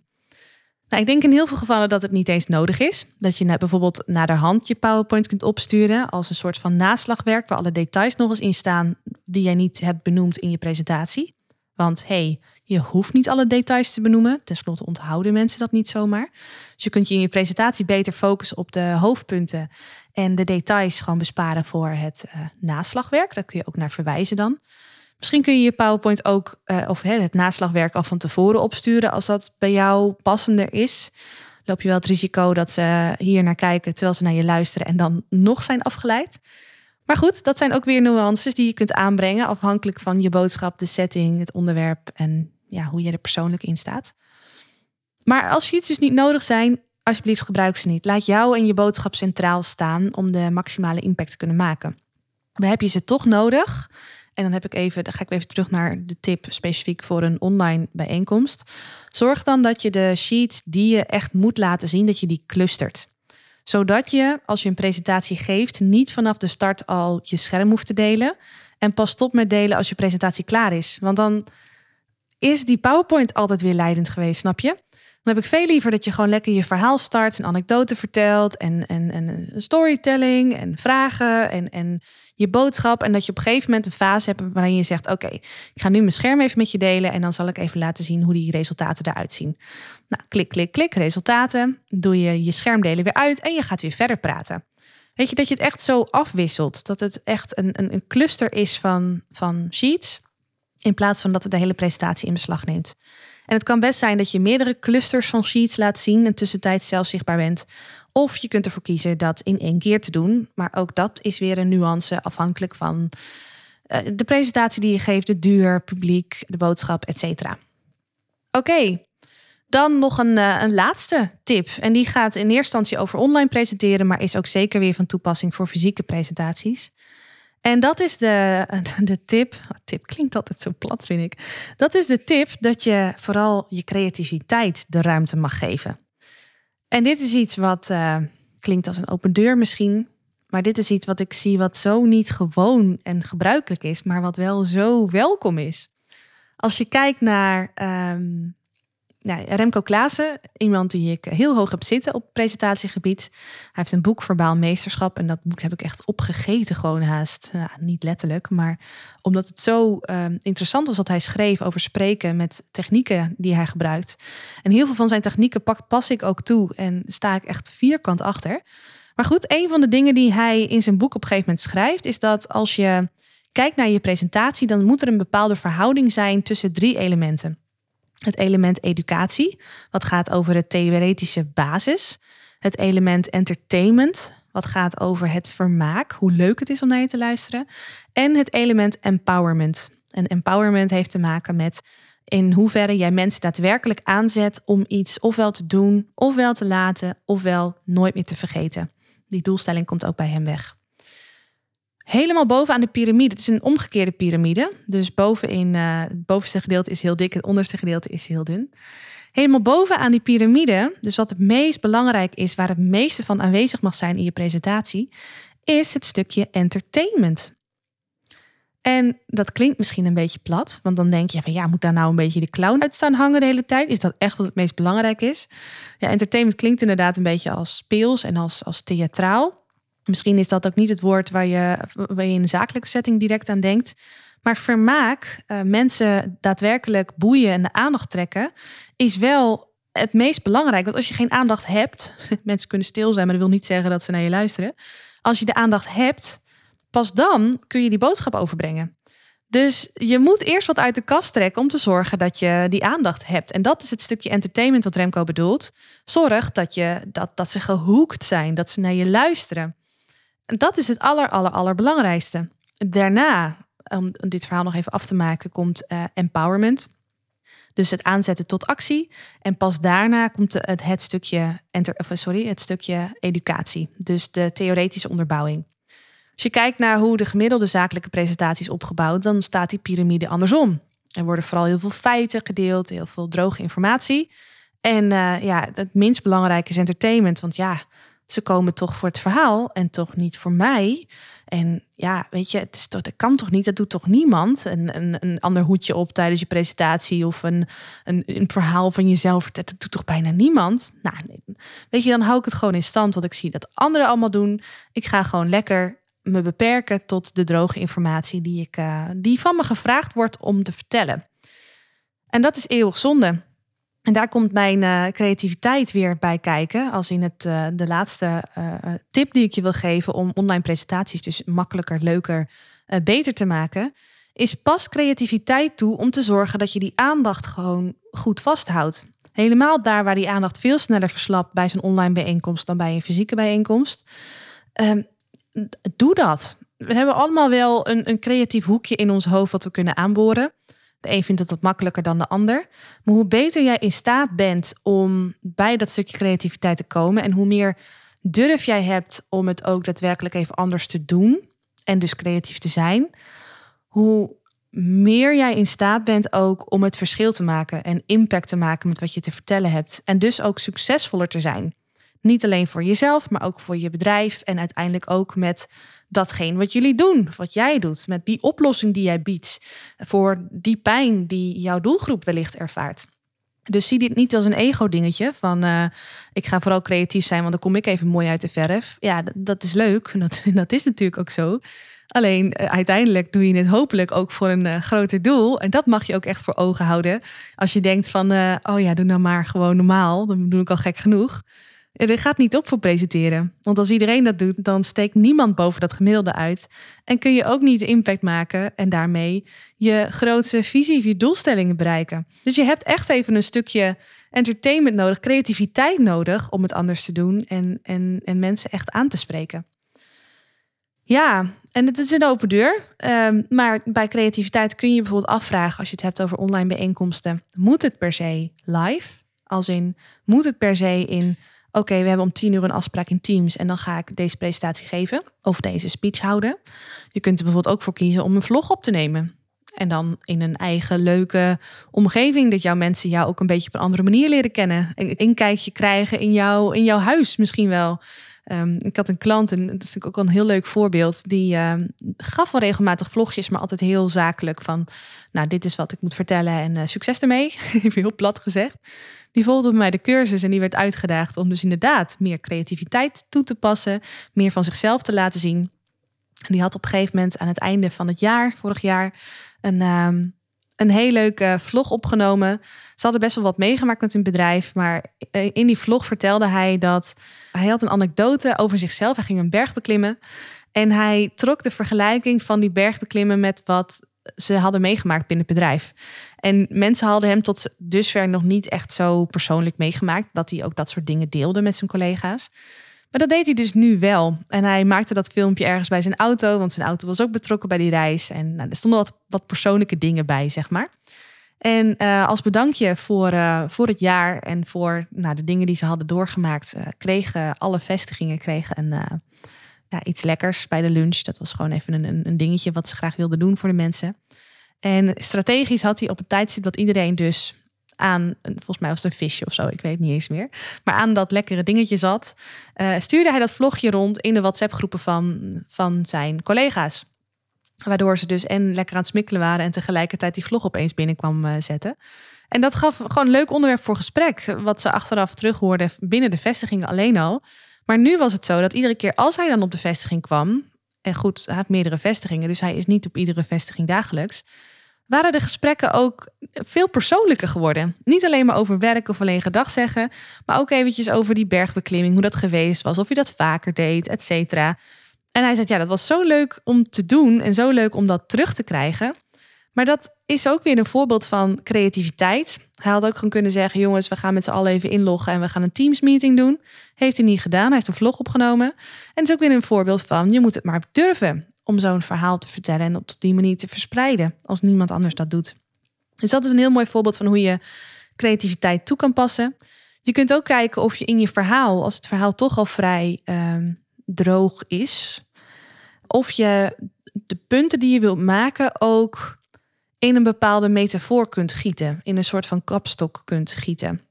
Speaker 1: Nou, ik denk in heel veel gevallen dat het niet eens nodig is. Dat je bijvoorbeeld naar de hand je PowerPoint kunt opsturen als een soort van naslagwerk waar alle details nog eens in staan die jij niet hebt benoemd in je presentatie. Want hey, je hoeft niet alle details te benoemen. Ten slotte onthouden mensen dat niet zomaar. Dus je kunt je in je presentatie beter focussen op de hoofdpunten en de details gewoon besparen voor het uh, naslagwerk. Daar kun je ook naar verwijzen dan. Misschien kun je je PowerPoint ook, uh, of hè, het naslagwerk al van tevoren opsturen als dat bij jou passender is. Loop je wel het risico dat ze hier naar kijken terwijl ze naar je luisteren en dan nog zijn afgeleid. Maar goed, dat zijn ook weer nuances die je kunt aanbrengen afhankelijk van je boodschap, de setting, het onderwerp en ja, hoe je er persoonlijk in staat. Maar als sheets dus niet nodig zijn, alsjeblieft gebruik ze niet. Laat jou en je boodschap centraal staan om de maximale impact te kunnen maken. Maar heb je ze toch nodig? En dan heb ik even, dan ga ik even terug naar de tip specifiek voor een online bijeenkomst. Zorg dan dat je de sheets die je echt moet laten zien, dat je die clustert. Zodat je, als je een presentatie geeft, niet vanaf de start al je scherm hoeft te delen. En pas stop met delen als je presentatie klaar is. Want dan is die PowerPoint altijd weer leidend geweest, snap je? Dan heb ik veel liever dat je gewoon lekker je verhaal start, een anekdote vertelt en, en, en storytelling en vragen en, en je boodschap. En dat je op een gegeven moment een fase hebt waarin je zegt: Oké, ik ga nu mijn scherm even met je delen en dan zal ik even laten zien hoe die resultaten eruit zien. Nou, klik, klik, klik, resultaten. Doe je je schermdelen weer uit en je gaat weer verder praten. Weet je dat je het echt zo afwisselt? Dat het echt een, een, een cluster is van, van sheets. In plaats van dat het de hele presentatie in beslag neemt. En het kan best zijn dat je meerdere clusters van sheets laat zien en tussentijds zelf zichtbaar bent. Of je kunt ervoor kiezen dat in één keer te doen. Maar ook dat is weer een nuance afhankelijk van uh, de presentatie die je geeft, de duur, publiek, de boodschap, etc. Oké, dan nog een, uh, een laatste tip. En die gaat in eerste instantie over online presenteren, maar is ook zeker weer van toepassing voor fysieke presentaties. En dat is de, de tip. Oh, tip klinkt altijd zo plat, vind ik. Dat is de tip dat je vooral je creativiteit de ruimte mag geven. En dit is iets wat uh, klinkt als een open deur misschien. Maar dit is iets wat ik zie wat zo niet gewoon en gebruikelijk is, maar wat wel zo welkom is. Als je kijkt naar um, nou, Remco Klaassen, iemand die ik heel hoog heb zitten op presentatiegebied. Hij heeft een boek Verbaal Meesterschap en dat boek heb ik echt opgegeten gewoon haast. Niet letterlijk, maar omdat het zo um, interessant was wat hij schreef over spreken met technieken die hij gebruikt. En heel veel van zijn technieken pas ik ook toe en sta ik echt vierkant achter. Maar goed, een van de dingen die hij in zijn boek op een gegeven moment schrijft, is dat als je kijkt naar je presentatie, dan moet er een bepaalde verhouding zijn tussen drie elementen. Het element educatie, wat gaat over de theoretische basis. Het element entertainment, wat gaat over het vermaak, hoe leuk het is om naar je te luisteren. En het element empowerment. En empowerment heeft te maken met in hoeverre jij mensen daadwerkelijk aanzet om iets ofwel te doen, ofwel te laten, ofwel nooit meer te vergeten. Die doelstelling komt ook bij hem weg. Helemaal bovenaan de piramide, het is een omgekeerde piramide. Dus bovenin, uh, het bovenste gedeelte is heel dik, het onderste gedeelte is heel dun. Helemaal bovenaan die piramide, dus wat het meest belangrijk is, waar het meeste van aanwezig mag zijn in je presentatie, is het stukje entertainment. En dat klinkt misschien een beetje plat, want dan denk je van ja, moet daar nou een beetje de clown uit staan hangen de hele tijd? Is dat echt wat het meest belangrijk is? Ja, entertainment klinkt inderdaad een beetje als speels en als, als theatraal. Misschien is dat ook niet het woord waar je, waar je in een zakelijke setting direct aan denkt. Maar vermaak, uh, mensen daadwerkelijk boeien en de aandacht trekken, is wel het meest belangrijk. Want als je geen aandacht hebt, mensen kunnen stil zijn, maar dat wil niet zeggen dat ze naar je luisteren. Als je de aandacht hebt, pas dan kun je die boodschap overbrengen. Dus je moet eerst wat uit de kast trekken om te zorgen dat je die aandacht hebt. En dat is het stukje entertainment wat Remco bedoelt. Zorg dat, je, dat, dat ze gehoekt zijn, dat ze naar je luisteren. Dat is het aller, aller, allerbelangrijkste. Daarna, om dit verhaal nog even af te maken, komt uh, empowerment. Dus het aanzetten tot actie. En pas daarna komt het, het, stukje, enter, sorry, het stukje educatie. Dus de theoretische onderbouwing. Als je kijkt naar hoe de gemiddelde zakelijke presentatie is opgebouwd, dan staat die piramide andersom. Er worden vooral heel veel feiten gedeeld, heel veel droge informatie. En uh, ja, het minst belangrijke is entertainment. Want ja, ze komen toch voor het verhaal en toch niet voor mij. En ja, weet je, het is toch, dat kan toch niet? Dat doet toch niemand? Een, een, een ander hoedje op tijdens je presentatie of een, een, een verhaal van jezelf. Dat, doet toch bijna niemand? Nou, weet je, dan hou ik het gewoon in stand. Wat ik zie dat anderen allemaal doen. Ik ga gewoon lekker me beperken tot de droge informatie die, ik, uh, die van me gevraagd wordt om te vertellen. En dat is eeuwig zonde. En daar komt mijn uh, creativiteit weer bij kijken. Als in het, uh, de laatste uh, tip die ik je wil geven om online presentaties dus makkelijker, leuker, beter te maken. Is pas creativiteit toe om te zorgen dat je die aandacht gewoon goed vasthoudt. Helemaal daar waar die aandacht veel sneller verslapt bij zo'n online bijeenkomst dan bij een fysieke bijeenkomst. Um, doe dat. We hebben allemaal wel een, een creatief hoekje in ons hoofd wat we kunnen aanboren. De een vindt het wat makkelijker dan de ander. Maar hoe beter jij in staat bent om bij dat stukje creativiteit te komen en hoe meer durf jij hebt om het ook daadwerkelijk even anders te doen en dus creatief te zijn, hoe meer jij in staat bent ook om het verschil te maken en impact te maken met wat je te vertellen hebt en dus ook succesvoller te zijn. Niet alleen voor jezelf, maar ook voor je bedrijf en uiteindelijk ook met datgene wat jullie doen, wat jij doet, met die oplossing die jij biedt voor die pijn die jouw doelgroep wellicht ervaart. Dus zie dit niet als een ego-dingetje van uh, ik ga vooral creatief zijn, want dan kom ik even mooi uit de verf. Ja, dat, is leuk. Dat, dat is natuurlijk ook zo. Alleen uh, uiteindelijk doe je het hopelijk ook voor een uh, groter doel. En dat mag je ook echt voor ogen houden. Als je denkt van, oh ja, doe nou maar gewoon normaal. Dan doe ik al gek genoeg. Er gaat niet op voor presenteren. Want als iedereen dat doet, dan steekt niemand boven dat gemiddelde uit. En kun je ook niet impact maken en daarmee je grootste visie, je doelstellingen bereiken. Dus je hebt echt even een stukje entertainment nodig, creativiteit nodig om het anders te doen en, en, en mensen echt aan te spreken. Ja, en het is een open deur. Um, maar bij creativiteit kun je bijvoorbeeld afvragen, als je het hebt over online bijeenkomsten, moet het per se live? Als in, moet het per se in oké, we hebben om tien uur een afspraak in Teams en dan ga ik deze presentatie geven of deze speech houden. Je kunt er bijvoorbeeld ook voor kiezen om een vlog op te nemen. En dan in een eigen leuke omgeving, dat jouw mensen jou ook een beetje op een andere manier leren kennen. Een inkijkje krijgen in, jou, in jouw huis misschien wel. Um, ik had een klant, en dat is natuurlijk ook wel een heel leuk voorbeeld, die um, gaf wel regelmatig vlogjes, maar altijd heel zakelijk van, nou, dit is wat ik moet vertellen en uh, succes ermee. Even heel plat gezegd. Die volgde bij mij de cursus en die werd uitgedaagd om dus inderdaad meer creativiteit toe te passen, meer van zichzelf te laten zien. En die had op een gegeven moment aan het einde van het jaar, vorig jaar, een, um, een heel leuke vlog opgenomen. Ze hadden best wel wat meegemaakt met hun bedrijf. Maar in die vlog vertelde hij dat hij had een anekdote over zichzelf. Hij ging een berg beklimmen. En hij trok de vergelijking van die berg beklimmen met wat ze hadden meegemaakt binnen bedrijf. En mensen hadden hem tot dusver nog niet echt zo persoonlijk meegemaakt dat hij ook dat soort dingen deelde met zijn collega's. Maar dat deed hij dus nu wel. En hij maakte dat filmpje ergens bij zijn auto, want zijn auto was ook betrokken bij die reis. En nou, er stonden wat, wat persoonlijke dingen bij, zeg maar. En uh, als bedankje voor, uh, voor het jaar en voor nou, de dingen die ze hadden doorgemaakt, uh, kregen alle vestigingen kregen een, ja, iets lekkers bij de lunch. Dat was gewoon even een, een dingetje wat ze graag wilden doen voor de mensen. En strategisch had hij op het tijdstip dat iedereen dus aan, volgens mij was het een visje of zo, ik weet niet eens meer. Maar aan dat lekkere dingetje zat, uh, stuurde hij dat vlogje rond in de WhatsApp-groepen van, van zijn collega's. Waardoor ze dus en lekker aan het smikkelen waren en tegelijkertijd die vlog opeens binnenkwam uh, zetten. En dat gaf gewoon een leuk onderwerp voor gesprek, wat ze achteraf terughoorden binnen de vestiging alleen al. Maar nu was het zo dat iedere keer als hij dan op de vestiging kwam, en goed, hij heeft meerdere vestigingen, dus hij is niet op iedere vestiging dagelijks, waren de gesprekken ook veel persoonlijker geworden. Niet alleen maar over werk of alleen gedag zeggen, maar ook eventjes over die bergbeklimming, hoe dat geweest was, of je dat vaker deed, et cetera. En hij zei, ja, dat was zo leuk om te doen en zo leuk om dat terug te krijgen. Maar dat is ook weer een voorbeeld van creativiteit. Hij had ook gewoon kunnen zeggen: jongens, we gaan met z'n allen even inloggen en we gaan een Teams meeting doen. Heeft hij niet gedaan. Hij heeft een vlog opgenomen. En het is ook weer een voorbeeld van: je moet het maar durven om zo'n verhaal te vertellen en op die manier te verspreiden als niemand anders dat doet. Dus dat is een heel mooi voorbeeld van hoe je creativiteit toe kan passen. Je kunt ook kijken of je in je verhaal, als het verhaal toch al vrij ehm, droog is, of je de punten die je wilt maken ook in een bepaalde metafoor kunt gieten, in een soort van kapstok kunt gieten.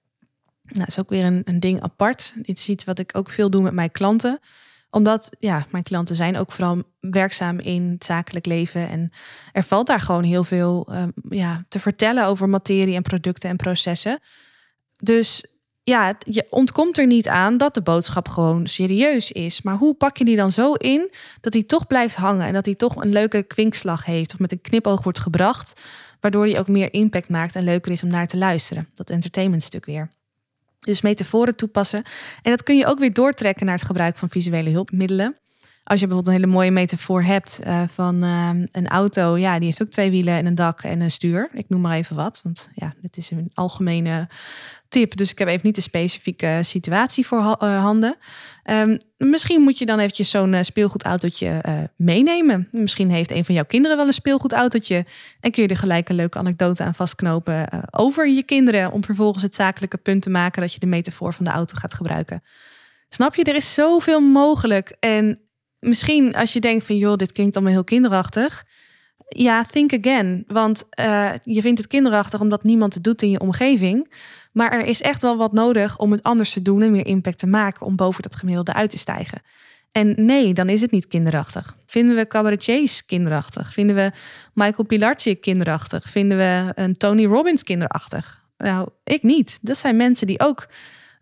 Speaker 1: Nou, dat is ook weer een, een ding apart. Dit is iets wat ik ook veel doe met mijn klanten omdat ja, mijn klanten zijn ook vooral werkzaam in het zakelijk leven. En er valt daar gewoon heel veel uh, ja, te vertellen over materie en producten en processen. Dus ja, je ontkomt er niet aan dat de boodschap gewoon serieus is. Maar hoe pak je die dan zo in dat die toch blijft hangen en dat die toch een leuke kwinkslag heeft of met een knipoog wordt gebracht, waardoor die ook meer impact maakt en leuker is om naar te luisteren. Dat entertainment stuk weer. Dus metaforen toepassen. En dat kun je ook weer doortrekken naar het gebruik van visuele hulpmiddelen. Als je bijvoorbeeld een hele mooie metafoor hebt uh, van uh, een auto, ja, die heeft ook twee wielen en een dak en een stuur. Ik noem maar even wat, want ja, dit is een algemene tip. Dus ik heb even niet de specifieke situatie voor uh, handen. Um, misschien moet je dan eventjes zo'n speelgoedautootje meenemen. Misschien heeft een van jouw kinderen wel een speelgoedautootje. En kun je er gelijk een leuke anekdote aan vastknopen over je kinderen. Om vervolgens het zakelijke punt te maken dat je de metafoor van de auto gaat gebruiken. Snap je? Er is zoveel mogelijk. En misschien als je denkt van joh, dit klinkt allemaal heel kinderachtig. Ja, think again. Want uh, je vindt het kinderachtig omdat niemand het doet in je omgeving. Maar er is echt wel wat nodig om het anders te doen en meer impact te maken om boven dat gemiddelde uit te stijgen. En nee, dan is het niet kinderachtig. Vinden we cabaretiers kinderachtig? Vinden we Michael Pilarczyk kinderachtig? Vinden we een Tony Robbins kinderachtig? Nou, ik niet. Dat zijn mensen die ook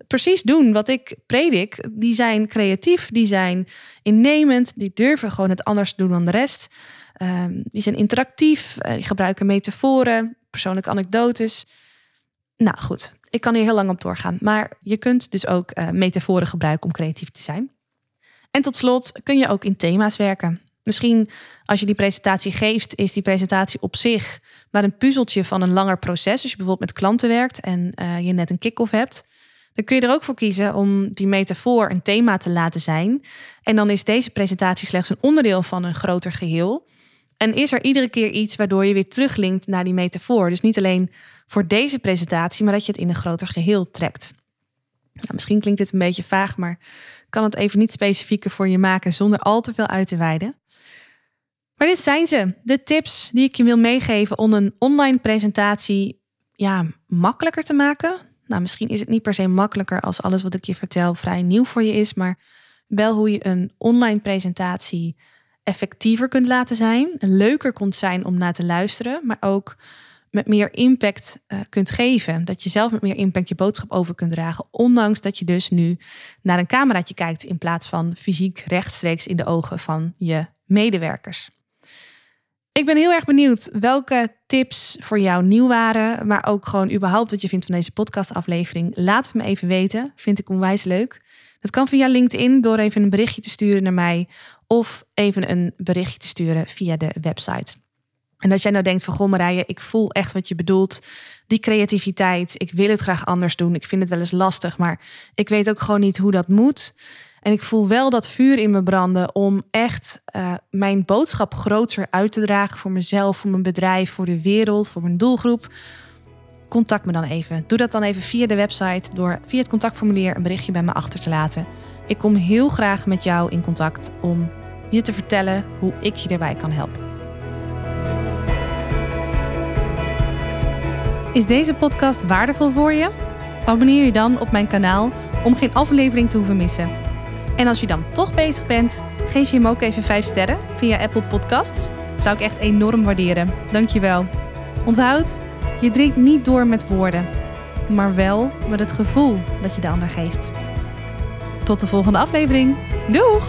Speaker 1: precies doen wat ik predik. Die zijn creatief, die zijn innemend, die durven gewoon het anders doen dan de rest. Um, die zijn interactief, uh, die gebruiken metaforen, persoonlijke anekdotes. Nou goed, ik kan hier heel lang op doorgaan. Maar je kunt dus ook uh, metaforen gebruiken om creatief te zijn. En tot slot kun je ook in thema's werken. Misschien als je die presentatie geeft, is die presentatie op zich maar een puzzeltje van een langer proces. Als je bijvoorbeeld met klanten werkt en uh, je net een kick-off hebt, dan kun je er ook voor kiezen om die metafoor een thema te laten zijn. En dan is deze presentatie slechts een onderdeel van een groter geheel. En is er iedere keer iets waardoor je weer teruglinkt naar die metafoor. Dus niet alleen voor deze presentatie, maar dat je het in een groter geheel trekt. Nou, misschien klinkt dit een beetje vaag, maar kan het even niet specifieker voor je maken zonder al te veel uit te wijden. Maar dit zijn ze, de tips die ik je wil meegeven om een online presentatie ja, makkelijker te maken. Nou, misschien is het niet per se makkelijker als alles wat ik je vertel vrij nieuw voor je is, maar wel hoe je een online presentatie effectiever kunt laten zijn, leuker kunt zijn om naar te luisteren, maar ook met meer impact uh, kunt geven. Dat je zelf met meer impact je boodschap over kunt dragen, ondanks dat je dus nu naar een cameraatje kijkt in plaats van fysiek rechtstreeks in de ogen van je medewerkers. Ik ben heel erg benieuwd welke tips voor jou nieuw waren, maar ook gewoon überhaupt wat je vindt van deze podcastaflevering. Laat het me even weten. Vind ik onwijs leuk. Dat kan via LinkedIn door even een berichtje te sturen naar mij of even een berichtje te sturen via de website. En als jij nou denkt van goh Marije, ik voel echt wat je bedoelt. Die creativiteit, ik wil het graag anders doen. Ik vind het wel eens lastig, maar ik weet ook gewoon niet hoe dat moet. En ik voel wel dat vuur in me branden om echt uh, mijn boodschap groter uit te dragen voor mezelf, voor mijn bedrijf, voor de wereld, voor mijn doelgroep. Contact me dan even. Doe dat dan even via de website door via het contactformulier een berichtje bij me achter te laten. Ik kom heel graag met jou in contact om je te vertellen hoe ik je daarbij kan helpen. Is deze podcast waardevol voor je? Abonneer je dan op mijn kanaal om geen aflevering te hoeven missen. En als je dan toch bezig bent, geef je hem ook even 5 sterren via Apple Podcasts. Zou ik echt enorm waarderen. Dankjewel. Onthoud, je drinkt niet door met woorden, maar wel met het gevoel dat je de ander geeft. Tot de volgende aflevering. Doeg!